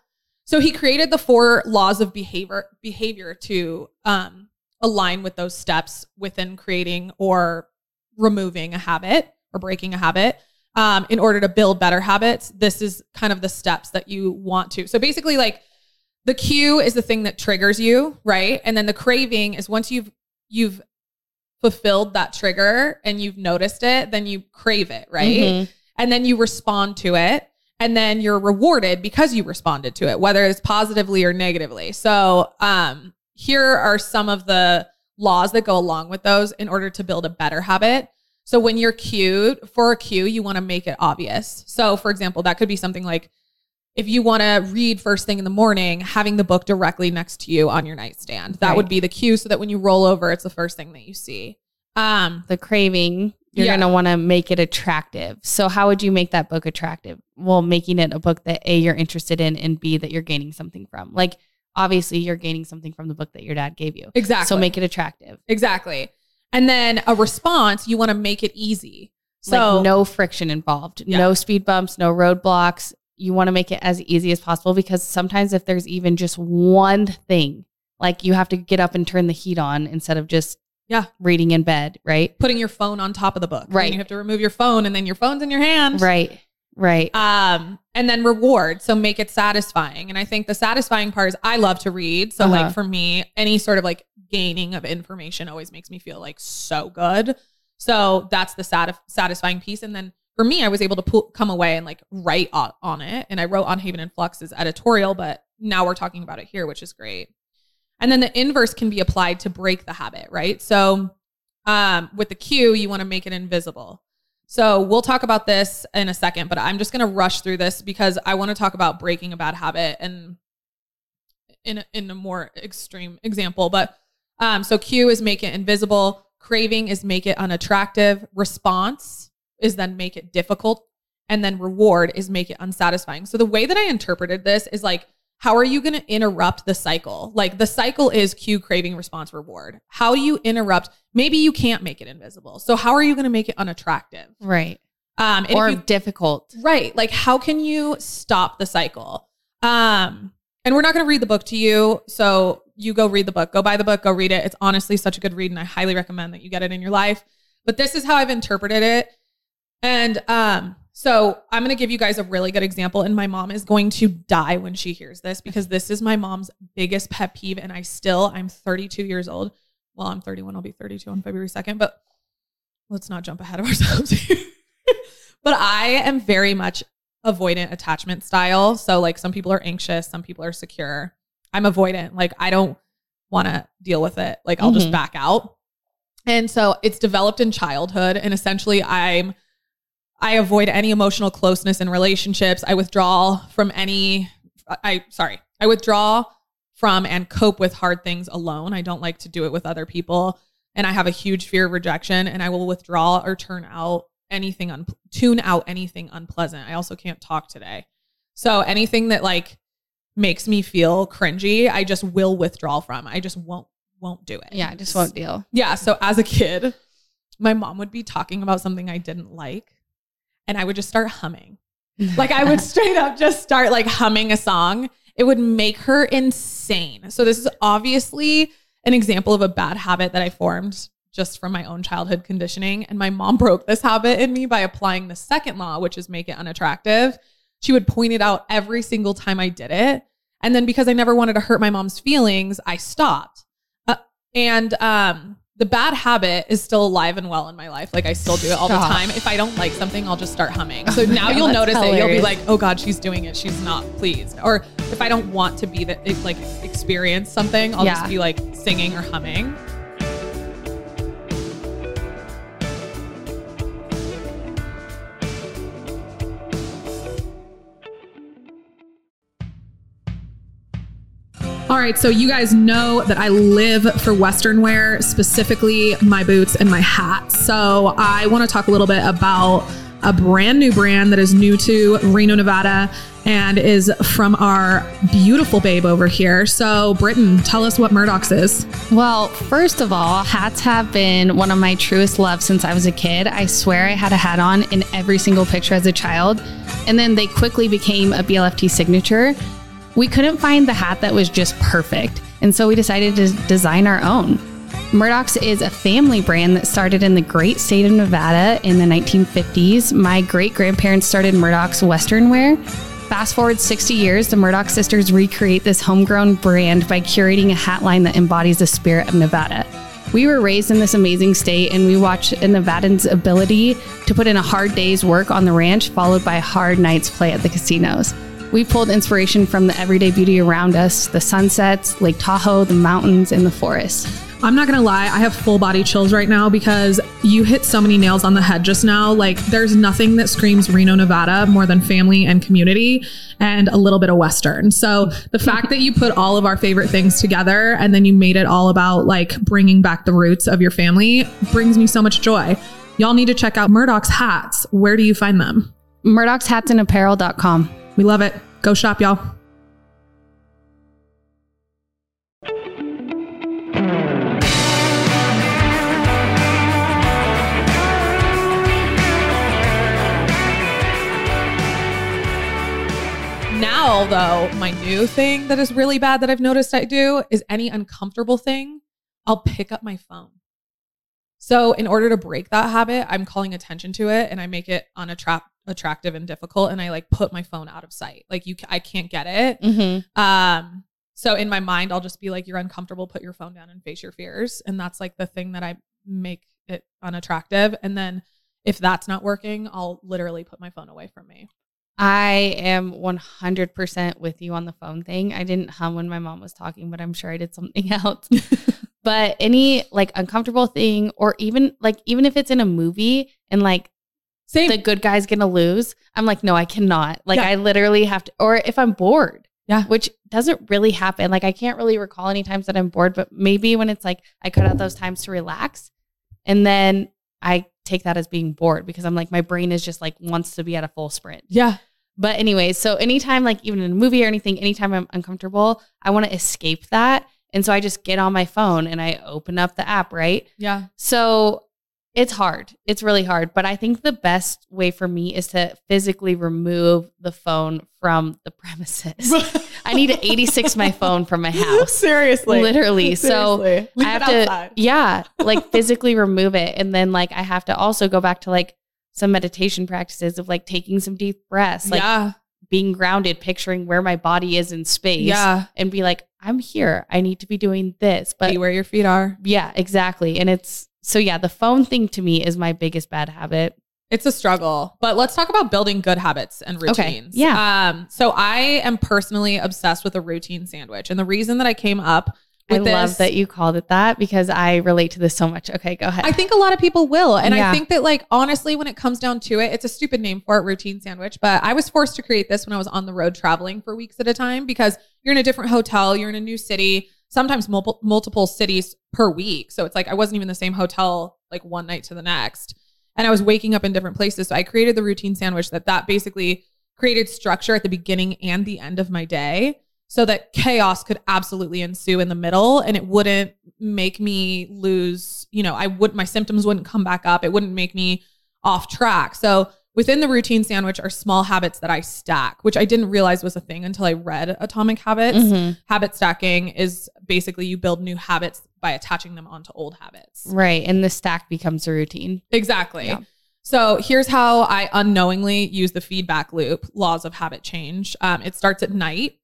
So he created the four laws of behavior behavior to um, align with those steps within creating or removing a habit or breaking a habit. Um, in order to build better habits, this is kind of the steps that you want to. So basically, like the cue is the thing that triggers you, right? And then the craving is once you've you've fulfilled that trigger and you've noticed it, then you crave it, right? Mhm. and then you respond to it and then you're rewarded because you responded to it whether it's positively or negatively so um here are some of the laws that go along with those in order to build a better habit so when you're cued for a cue you want to make it obvious so for example that could be something like if you want to read first thing in the morning having the book directly next to you on your nightstand that Right. would be the cue so that when you roll over it's the first thing that you see um the craving, you're Yeah. going to want to make it attractive. So how would you make that book attractive? Well, making it a book that A you're interested in and B that you're gaining something from. Like obviously you're gaining something from the book that your dad gave you. exactly So make it attractive. Exactly. And then a response, you want to make it easy. So like no friction involved, Yeah. no speed bumps, no roadblocks. You want to make it as easy as possible because sometimes if there's even just one thing, like you have to get up and turn the heat on instead of just Yeah. reading in bed, right? putting your phone on top of the book. And Right. you have to remove your phone and then your phone's in your hand. Right. Right. Um, and then reward. So make it satisfying. And I think the satisfying part is I love to read. So Uh-huh. like for me, any sort of like gaining of information always makes me feel like so good. So that's the sat- satisfying piece. And then for me, I was able to pull, come away and like write on, on it. And I wrote on Haven and Flux's editorial, but now we're talking about it here, which is great. And then the inverse can be applied to break the habit, right? So um, with the cue, you want to make it invisible. So we'll talk about this in a second, but I'm just going to rush through this because I want to talk about breaking a bad habit and in a, in a more extreme example. But um, so cue is make it invisible. Craving is make it unattractive. Response is then make it difficult. And then reward is make it unsatisfying. So the way that I interpreted this is like, how are you going to interrupt the cycle? Like the cycle is cue, craving, response, reward. How do you interrupt? Maybe you can't make it invisible. So how are you going to make it unattractive? right. Um, Or you- difficult. Right. Like how can you stop the cycle? Um and we're not going to read the book to you, so you go read the book. Go buy the book, go read it. It's honestly such a good read and I highly recommend that you get it in your life. But this is how I've interpreted it. And um so I'm going to give you guys a really good example and my mom is going to die when she hears this because this is my mom's biggest pet peeve and I still I'm 32 years old. Well, I'm 31, I'll be 32 on February 2nd, but let's not jump ahead of ourselves here. but I am very much avoidant attachment style. So like some people are anxious, some people are secure. I'm avoidant. Like I don't want to deal with it. Like I'll just Mhm. back out. And so it's developed in childhood and essentially I'm I avoid any emotional closeness in relationships. I withdraw from any I sorry. I withdraw from and cope with hard things alone. I don't like to do it with other people and I have a huge fear of rejection and I will withdraw or turn out anything un- tune out anything unpleasant. I also can't talk today. So anything that like makes me feel cringy, I just will withdraw from. I just won't won't do it. Yeah, I just won't deal. Yeah, so as a kid, my mom would be talking about something I didn't like and I would just start humming. Like I would straight up just start like humming a song. It would make her insane. So this is obviously an example of a bad habit that I formed just from my own childhood conditioning. And my mom broke this habit in me by applying the second law, which is make it unattractive. She would point it out every single time I did it. And then because I never wanted to hurt my mom's feelings, I stopped. Uh, and um, the bad habit is still alive and well in my life. Like I still do it all the time. If I don't like something, I'll just start humming. So now God, you'll notice it. You'll be like, oh God, she's doing it. She's not pleased. Or if I don't want to be that, like experience something, I'll just be like singing or humming. All right, so you guys know that I live for Western wear, specifically my boots and my hats. So I want to talk a little bit about a brand new brand that is new to Reno, Nevada, and is from our beautiful babe over here. So, Britton, tell us what Murdock's is. Well, first of all, hats have been one of my truest loves since I was a kid. I swear I had a hat on in every single picture as a child. And then they quickly became a BLFT signature. We couldn't find the hat that was just perfect. And so we decided to design our own. Murdock's is a family brand that started in the great state of Nevada in the 1950s. My great grandparents started Murdock's Western wear. Fast forward 60 years, the Murdock sisters recreate this homegrown brand by curating a hat line that embodies the spirit of Nevada. We were raised in this amazing state and we watched a Nevadan's ability to put in a hard day's work on the ranch, followed by a hard night's play at the casinos. We pulled inspiration from the everyday beauty around us the sunsets, Lake Tahoe, the mountains, and the forest. I'm not gonna lie, I have full body chills right now because you hit so many nails on the head just now. Like, there's nothing that screams Reno, Nevada more than family and community and a little bit of Western. So, the fact that you put all of our favorite things together and then you made it all about like bringing back the roots of your family brings me so much joy. Y'all need to check out Murdock's hats. Where do you find them? Murdock'sHatsAndApparel.com. We love it. Go shop, y'all. Now, though, my new thing that is really bad that I've noticed I do is any uncomfortable thing, I'll pick up my phone. So, in order to break that habit, I'm calling attention to it and I make it unattract attractive and difficult and I like put my phone out of sight. Like you I can't get it. Mm-hmm. Um so in my mind I'll just be like you're uncomfortable, put your phone down and face your fears and that's like the thing that I make it unattractive and then if that's not working, I'll literally put my phone away from me. I am 100% with you on the phone thing. I didn't hum when my mom was talking, but I'm sure I did something else. But any like uncomfortable thing, or even like, even if it's in a movie and like Same. the good guy's gonna lose, I'm like, no, I cannot. Like, Yeah. I literally have to, or if I'm bored. Yeah. Which doesn't really happen. Like, I can't really recall any times that I'm bored, but maybe when it's like I cut out those times to relax and then I take that as being bored because I'm like, my brain is just like wants to be at a full sprint. yeah. But anyways, so anytime, like even in a movie or anything, anytime I'm uncomfortable, I want to escape that. And so I just get on my phone and I open up the app, right? Yeah. So it's hard. It's really hard. But I think the best way for me is to physically remove the phone from the premises. I need to 86 my phone from my house. Seriously. Literally. So Leave I have to, outside. yeah, like physically remove it. And then like I have to also go back to like some meditation practices of like taking some deep breaths, like yeah. Being grounded, picturing where my body is in space. Yeah. And be like, I'm here. I need to be doing this. But Be where your feet are. yeah, exactly. And it's so yeah, the phone thing to me is my biggest bad habit. It's a struggle, but let's talk about building good habits and Okay, routines. yeah. Um, so I am personally obsessed with a routine sandwich. And the reason that I came up I this, love that you called it that because I relate to this so much. Okay, go ahead. I think a lot of people will. And Yeah. I think that, like, honestly, when it comes down to it, it's a stupid name for it, routine sandwich. But I was forced to create this when I was on the road traveling for weeks at a time because you're in a different hotel, you're in a new city, sometimes multiple multiple cities per week. So it's like I wasn't even the same hotel like one night to the next. And I was waking up in different places. So I created the routine sandwich that that basically created structure at the beginning and the end of my day so that chaos could absolutely ensue in the middle and it wouldn't make me lose, you know, I would my symptoms wouldn't come back up. It wouldn't make me off track. So within the routine sandwich are small habits that I stack, which I didn't realize was a thing until I read Atomic Habits. Mhm. Habit stacking is basically you build new habits by attaching them onto old habits. Right. And the stack becomes a routine. Exactly. Yeah. So here's how I unknowingly use the feedback loop, laws of habit change. Um, it starts at night.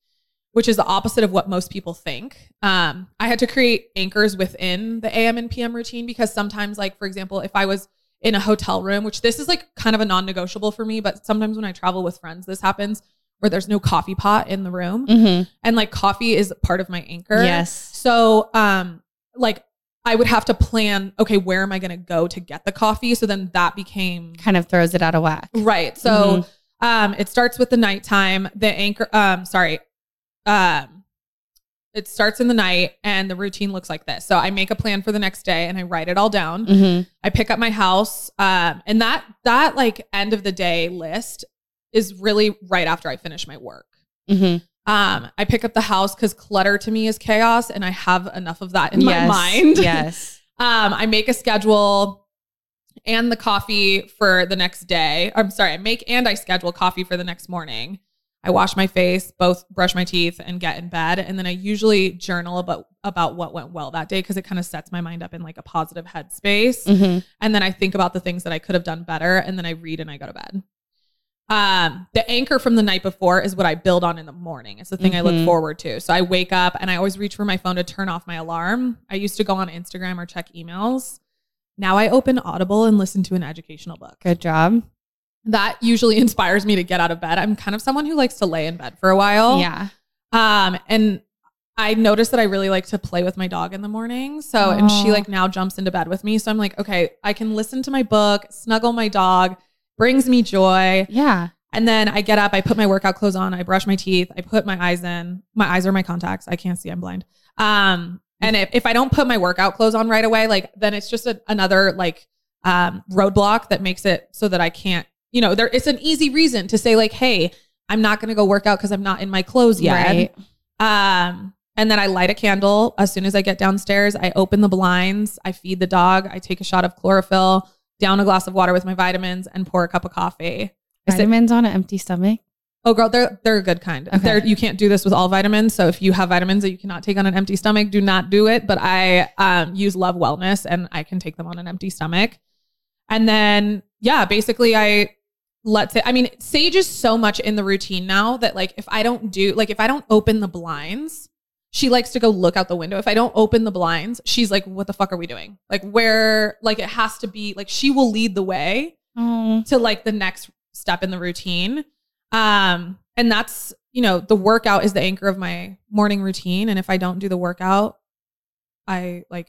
Which is the opposite of what most people think. Um, I had to create anchors within the AM and PM routine because sometimes, like for example, if I was in a hotel room, which this is like kind of a non-negotiable for me, but sometimes when I travel with friends, this happens where there's no coffee pot in the room, Mhm. and like coffee is part of my anchor. Yes. So, um, like I would have to plan. Okay, where am I going to go to get the coffee? So then that became Kind of throws it out of whack. Right. So um it starts with the nighttime. The anchor um sorry. Um it starts in the night and the routine looks like this. So I make a plan for the next day and I write it all down. Mhm. I pick up my house. Um and that that like end of the day list is really right after I finish my work. Mhm. Um I pick up the house cuz clutter to me is chaos and I have enough of that in yes. my mind. Yes. Um, I make a schedule and the coffee for the next day. I'm sorry, I make and I schedule coffee for the next morning. I wash my face, both brush my teeth and get in bed. And then I usually journal about about what went well that day because it kind of sets my mind up in like a positive headspace. Mhm. And then I think about the things that I could have done better. And then I read and I go to bed. Um, the anchor from the night before is what I build on in the morning. It's the thing I look Mhm. forward to. So I wake up and I always reach for my phone to turn off my alarm. I used to go on Instagram or check emails. Now I open Audible and listen to an educational book. Good job. That usually inspires me to get out of bed. I'm kind of someone who likes to lay in bed for a while. Yeah. Um, and I noticed that I really like to play with my dog in the morning. So, and she like now jumps into bed with me. So I'm like, okay, I can listen to my book, snuggle my dog, brings me joy. Yeah. And then I get up, I put my workout clothes on, I brush my teeth, I put my eyes in. My eyes are my contacts. I can't see, I'm blind. Um, and if, if I don't put my workout clothes on right away, like then it's just a, another like um roadblock that makes it so that I can't, you know, there it's an easy reason to say, like, hey, I'm not gonna go work out because I'm not in my clothes yet. Right. Um, and then I light a candle as soon as I get downstairs. I open the blinds, I feed the dog, I take a shot of chlorophyll, down a glass of water with my vitamins, and pour a cup of coffee. Vitamins on an empty stomach. oh girl, they're they're a good kind. Okay. They're, you can't do this with all vitamins. So if you have vitamins that you cannot take on an empty stomach, do not do it. But I um, use Love Wellness and I can take them on an empty stomach. And then yeah, basically I let's say I mean Sage is so much in the routine now that like if I don't do like if I don't open the blinds, she likes to go look out the window. If I don't open the blinds, she's like, "What the fuck are we doing?" Like where like it has to be like she will lead the way Oh. to like the next step in the routine. Um, and that's, you know, the workout is the anchor of my morning routine. And if I don't do the workout, I like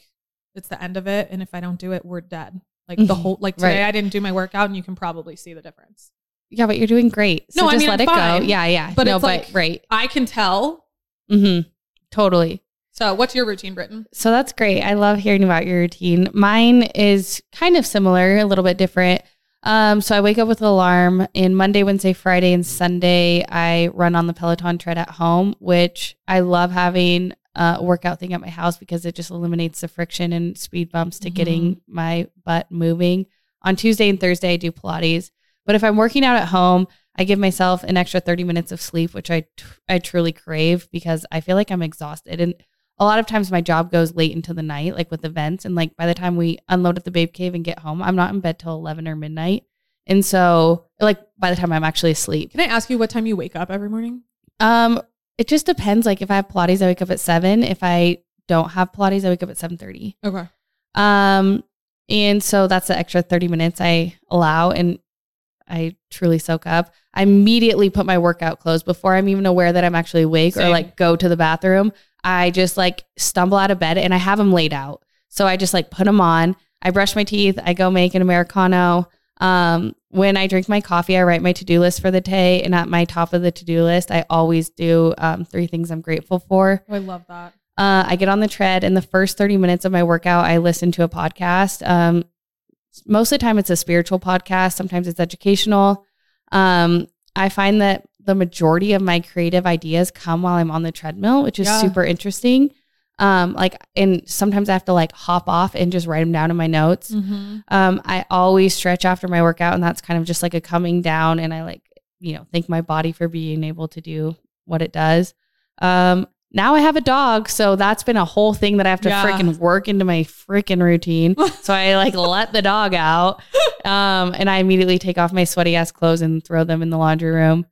it's the end of it. And if I don't do it, we're dead. Like the Mhm. whole like today Right. I didn't do my workout and you can probably see the difference. Yeah, but you're doing great. So No, I mean, let I'm it fine. go. Yeah, yeah. But no, it's but like- right. I can tell. Mm-hmm. Totally. So what's your routine, Britton? So that's great. I love hearing about your routine. Mine is kind of similar, a little bit different. Um, so I wake up with an alarm. In Monday, Wednesday, Friday, and Sunday, I run on the Peloton tread at home, which I love having uh, a workout thing at my house because it just eliminates the friction and speed bumps to getting my butt moving. On Tuesday and Thursday, I do Pilates. But if I'm working out at home, I give myself an extra 30 minutes of sleep, which I, I truly crave because I feel like I'm exhausted. And a lot of times my job goes late into the night, like with events. And like by the time we unload at the Babe Cave and get home, I'm not in bed till 11 or midnight. And so, like, by the time I'm actually asleep, Can I ask you what time you wake up every morning? um, it just depends. Like, if I have Pilates, I wake up at seven. If I don't have Pilates, I wake up at 7:30. Okay. Um, and so that's the extra 30 minutes I allow. And I truly soak up. I immediately put my workout clothes before I'm even aware that I'm actually awake or like go to the bathroom. I just like stumble out of bed and I have them laid out. So I just like put them on. I brush my teeth. I go make an Americano. Um, when I drink my coffee, I write my to do list for the day. And at my top of the to do list, I always do um, three things I'm grateful for. Oh, I love that. Uh, I get on the tread, and the first 30 minutes of my workout, I listen to a podcast. Um, most of the time, it's a spiritual podcast. Sometimes it's educational. Um, I find that the majority of my creative ideas come while I'm on the treadmill, which is Yeah. super interesting. Um, like, and sometimes I have to like hop off and just write them down in my notes. Mm-hmm. Um, I always stretch after my workout, and that's kind of just like a coming down. And I like, you know, thank my body for being able to do what it does. Um, now I have a dog, so that's been a whole thing that I have to Yeah. freaking work into my freaking routine. so I like let the dog out, um, and I immediately take off my sweaty ass clothes and throw them in the laundry room.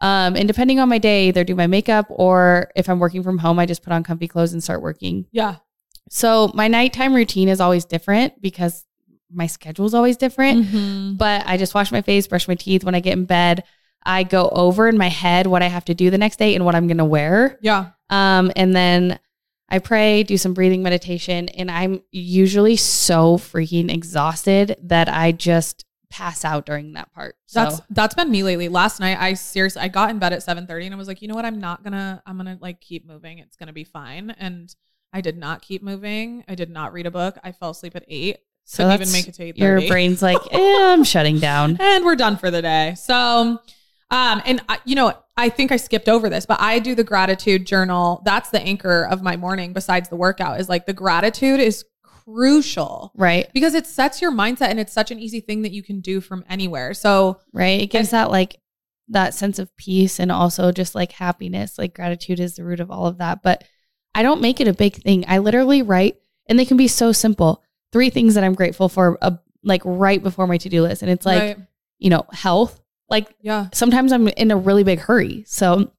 Um, and depending on my day, either do my makeup or if I'm working from home, I just put on comfy clothes and start working. Yeah. So my nighttime routine is always different because my schedule is always different. Mhm. But I just wash my face, brush my teeth. When I get in bed, I go over in my head what I have to do the next day and what I'm going to wear. Yeah. Um, and then I pray, do some breathing meditation, and I'm usually so freaking exhausted that I just pass out during that part. So That's that's been me lately. Last night I seriously I got in bed at 7:30 and I was like, "You know what? I'm not going to I'm going to like keep moving. It's going to be fine." And I did not keep moving. I did not read a book. I fell asleep at 8. so Couldn't even that's- make it to 8:30. your brain's like, eh, I'm shutting down. and we're done for the day. So, um, and I, you know, I think I skipped over this, but I do the gratitude journal. That's the anchor of my morning. Besides the workout, is like the gratitude is crucial Right. because it sets your mindset, and it's such an easy thing that you can do from anywhere. So, Right. It gives that like that sense of peace and also just like happiness. Like gratitude is the root of all of that. But I don't make it a big thing. I literally write, and they can be so simple. Three things that I'm grateful for, uh, like right before my to do list. And it's like, right. you know, health. Like yeah, sometimes I'm in a really big hurry. So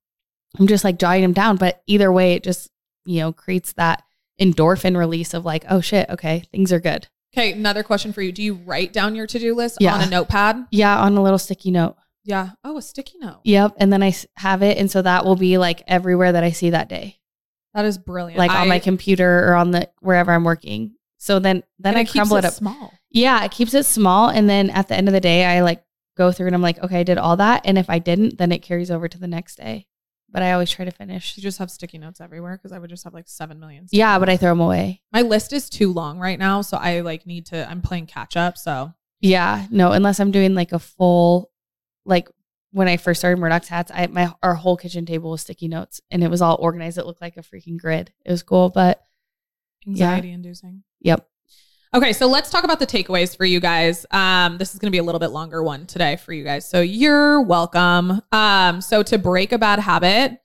I'm just like jotting them down. But either way, it just, you know, creates that endorphin release of like, oh shit, okay, things are good. Okay, another question for you. Do you write down your to do list Yeah. on a notepad? Yeah, on a little sticky note. Yeah. Oh, a sticky note. Yep. And then I have it. And so that will be like everywhere that I see that day, That is brilliant. like on my computer or on the wherever I'm working. So then, then I crumble it it up. small. Yeah, it keeps it small. And then at the end of the day, I like go through and I'm like, okay, I did all that. And if I didn't, then it carries over to the next day. But I always try to finish. You just have sticky notes everywhere because I would just have like seven million. Yeah, but I throw them away. my list is too long right now, so I like need to. I'm playing catch up. So Yeah, no, unless I'm doing like a full, like when I first started Murdock's hats, I my our whole kitchen table was sticky notes and it was all organized. It looked like a freaking grid. It was cool, but anxiety inducing. yep. Okay, so let's talk about the takeaways for you guys. Um, this is going to be a little bit longer one today for you guys. So you're welcome. Um, so to break a bad habit,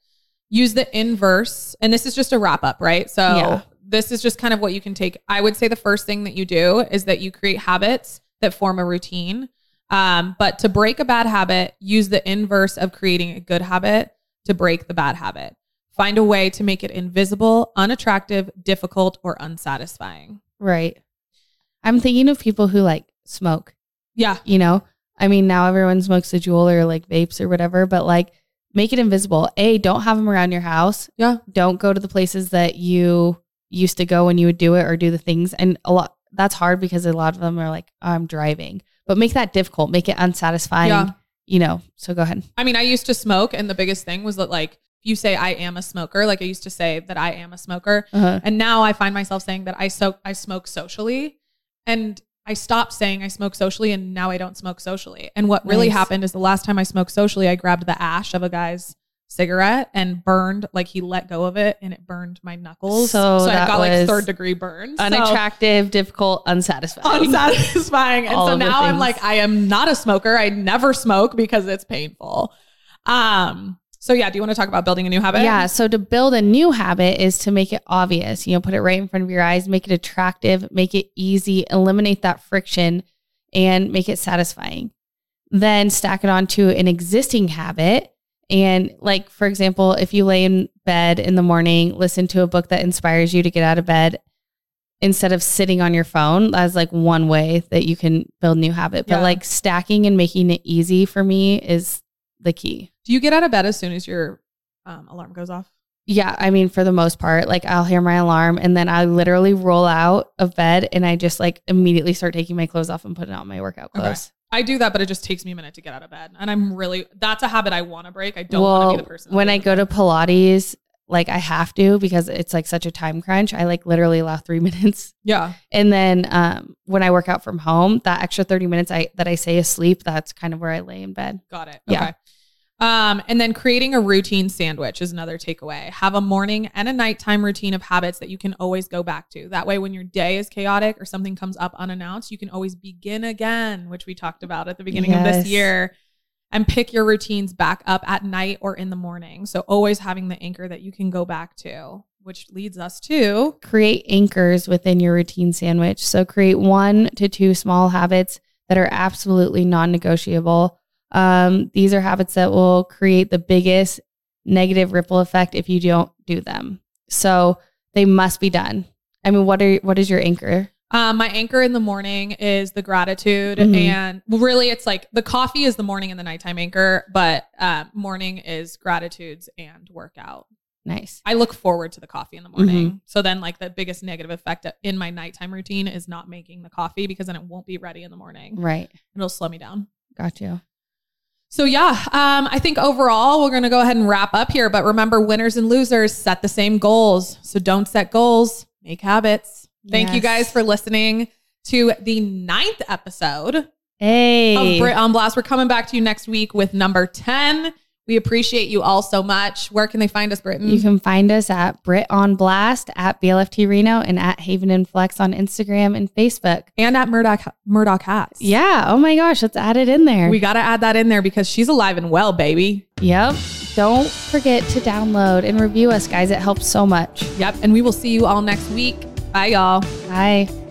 use the inverse, and this is just a wrap up, right? So Yeah. this is just kind of what you can take. I would say the first thing that you do is that you create habits that form a routine. Um, but to break a bad habit, use the inverse of creating a good habit to break the bad habit. Find a way to make it invisible, unattractive, difficult, or unsatisfying. Right. I'm thinking of people who like smoke, Yeah. you know? I mean, now everyone smokes a Juul or like vapes or whatever, but like make it invisible. A, don't have them around your house. Yeah. Don't go to the places that you used to go when you would do it or do the things. And a lot that's hard because a lot of them are like, I'm driving. But make that difficult, make it unsatisfying. Yeah. You know. So go ahead. I mean, I used to smoke, and the biggest thing was that, like, you say I am a smoker, like I used to say that I am a smoker, Uh-huh. and now I find myself saying that I so I smoke socially, and I stopped saying I smoke socially, and now I don't smoke socially. And what really Nice. happened is the last time I smoked socially, I grabbed the ash of a guy's cigarette and burned, like he let go of it, and it burned my knuckles. So I that got like third degree burns. So- Unattractive, difficult, unsatisfying. unsatisfying. And so now I'm like, I am not a smoker. I never smoke because it's painful. Um, so yeah, do you want to talk about building a new habit? Yeah. So to build a new habit is to make it obvious, you know, put it right in front of your eyes, make it attractive, make it easy, eliminate that friction, and make it satisfying. Then stack it onto an existing habit. And, like, for example, if you lay in bed in the morning, listen to a book that inspires you to get out of bed instead of sitting on your phone, that's like one way that you can build new habit. But Yeah. like stacking and making it easy for me is the key. Do you get out of bed as soon as your um, alarm goes off? Yeah, I mean, for the most part, like I'll hear my alarm and then I literally roll out of bed and I just like immediately start taking my clothes off and putting on my workout Okay. clothes. I do that, but it just takes me a minute to get out of bed. And I'm really, that's a habit I want to break. I don't want to be the person. when I go to Pilates, like I have to because it's like such a time crunch. I like literally allow three minutes. yeah. And then um, when I work out from home, that extra 30 minutes I that I say asleep, that's kind of where I lay in bed. Got it. Yeah. Okay. Um, and then creating a routine sandwich is another takeaway. Have a morning and a nighttime routine of habits that you can always go back to. That way, when your day is chaotic or something comes up unannounced, you can always begin again, which we talked about at the beginning of this year, and pick your routines back up at night or in the morning. So, always having the anchor that you can go back to, which leads us to create anchors within your routine sandwich. So create one to two small habits that are absolutely non negotiable. Um, these are habits that will create the biggest negative ripple effect if you don't do them. So they must be done. I mean, what are what is your anchor? Um, my anchor in the morning is the gratitude, Mhm. and really, it's like the coffee is the morning and the nighttime anchor, but uh, morning is gratitudes and workout. Nice. I look forward to the coffee in the morning. So then, like the biggest negative effect in my nighttime routine is not making the coffee because then it won't be ready in the morning. Right. It'll slow me down. Got you. So yeah, um, I think overall we're gonna go ahead and wrap up here. But remember, winners and losers set the same goals. So don't set goals, make habits. Thank you guys for listening to the ninth episode Hey. of Britt on Blast. We're coming back to you next week with number 10. We appreciate you all so much. Where can they find us, Britton? You can find us at Britt on Blast, at BLFT Reno, and at Haven and Flux on Instagram and Facebook. and at Murdock Murdock Hats. Yeah. Oh my gosh. Let's add it in there. We got to add that in there because she's alive and well, baby. yep. Don't forget to download and review us, guys. It helps so much. Yep. And we will see you all next week. Bye, y'all. Bye.